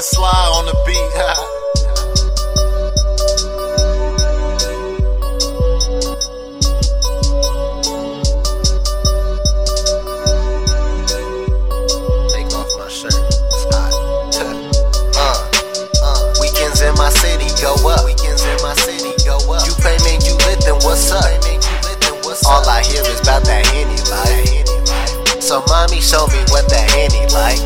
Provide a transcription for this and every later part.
Sly on the beat. Take off my shirt. It's uh, uh. Weekends in my city go up. Weekends in my city go up. You pay you lit, what's up? All I hear is about that henny life. So mommy, show me what that henny like.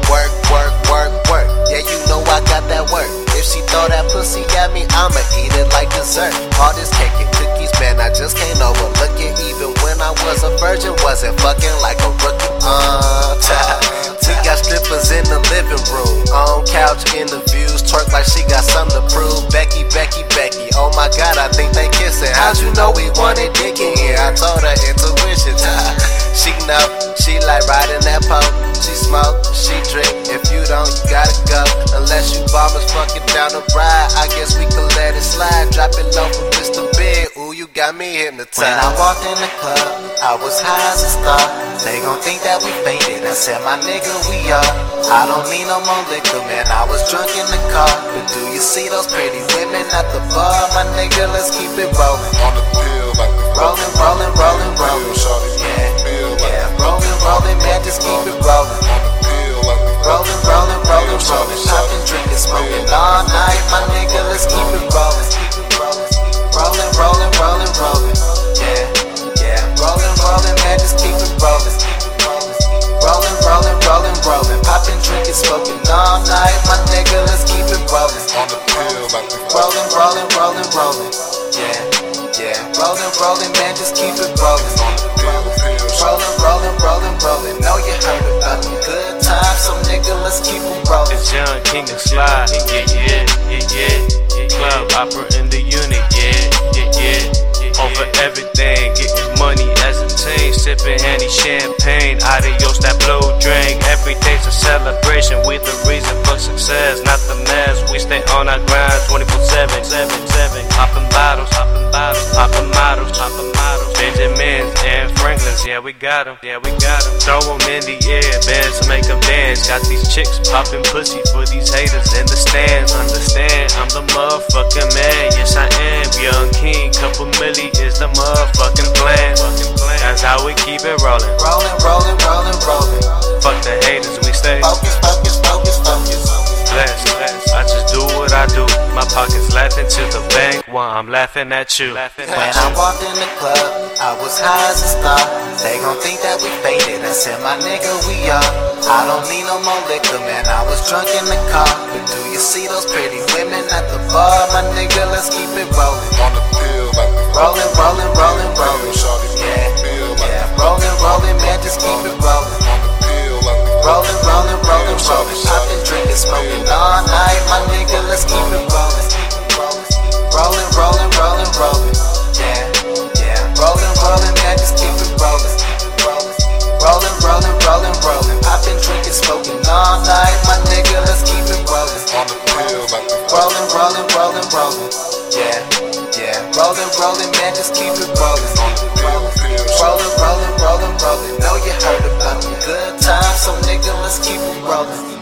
Wasn't fucking like a rookie. Uh, we got strippers in the living room, on couch interviews, twerk like she got something to prove. Becky, Becky, Becky, oh my god, I think they kissing. How'd you know we wanted dick in here? I told her intuition. she know, she like riding that pole. She smoke, she drink. If you don't, you gotta go. Unless you down the ride, I guess we could let it slide. Drop it low for Mr. Big. Ooh, you got me hypnotized. When I walked in the club, I was high as a star. They gon' think that we faded. I said, my nigga, we are. I don't need no more liquor, man. I was drunk in the car. But do you see those pretty women at the bar? My nigga, let's keep it rolling. On the pill like the Rolling, rolling, rolling, Rolling, rolling, rolling. Yeah, yeah. Rolling, rolling, man, just keep it rolling. Rolling, rolling, rolling, rolling. Know you heard about them good times, so nigga, let's keep them rolling. It's Yvng King of Slide. Yeah, yeah, yeah, yeah. Club opera in the unit. Yeah, yeah, yeah. Over everything, getting money as a team. Sipping Henny champagne. Adios, that blow drink. Every day's a celebration. We the reason for success, not the mess. We stay on our grind 24 bottles, popping bottles, popping models, popping models. Benjamins and Franklins, yeah, we got 'em, yeah, we got 'em. Throw 'em in the air, bands to make 'em dance. Got these chicks popping pussy for these haters in the stands. Understand, I'm the motherfucking man, yes, I am. Yvng King, couple milli is the motherfucking plan. That's how we keep it rolling. Rolling, rolling, rolling, rolling. The bank while I'm laughing at you. When I walked in the club, I was high as a star. They gon' think that we faded. I said, my nigga, we are. I don't need no more liquor, man. I was drunk in the car. But do you see those pretty women at the bar? My nigga, let's keep it rolling. Rolling. Yeah, yeah. Rolling, rolling, man, just keep it rolling. Rolling, rolling, rolling, rolling. Know you heard about them good times, so nigga, let's keep it rolling.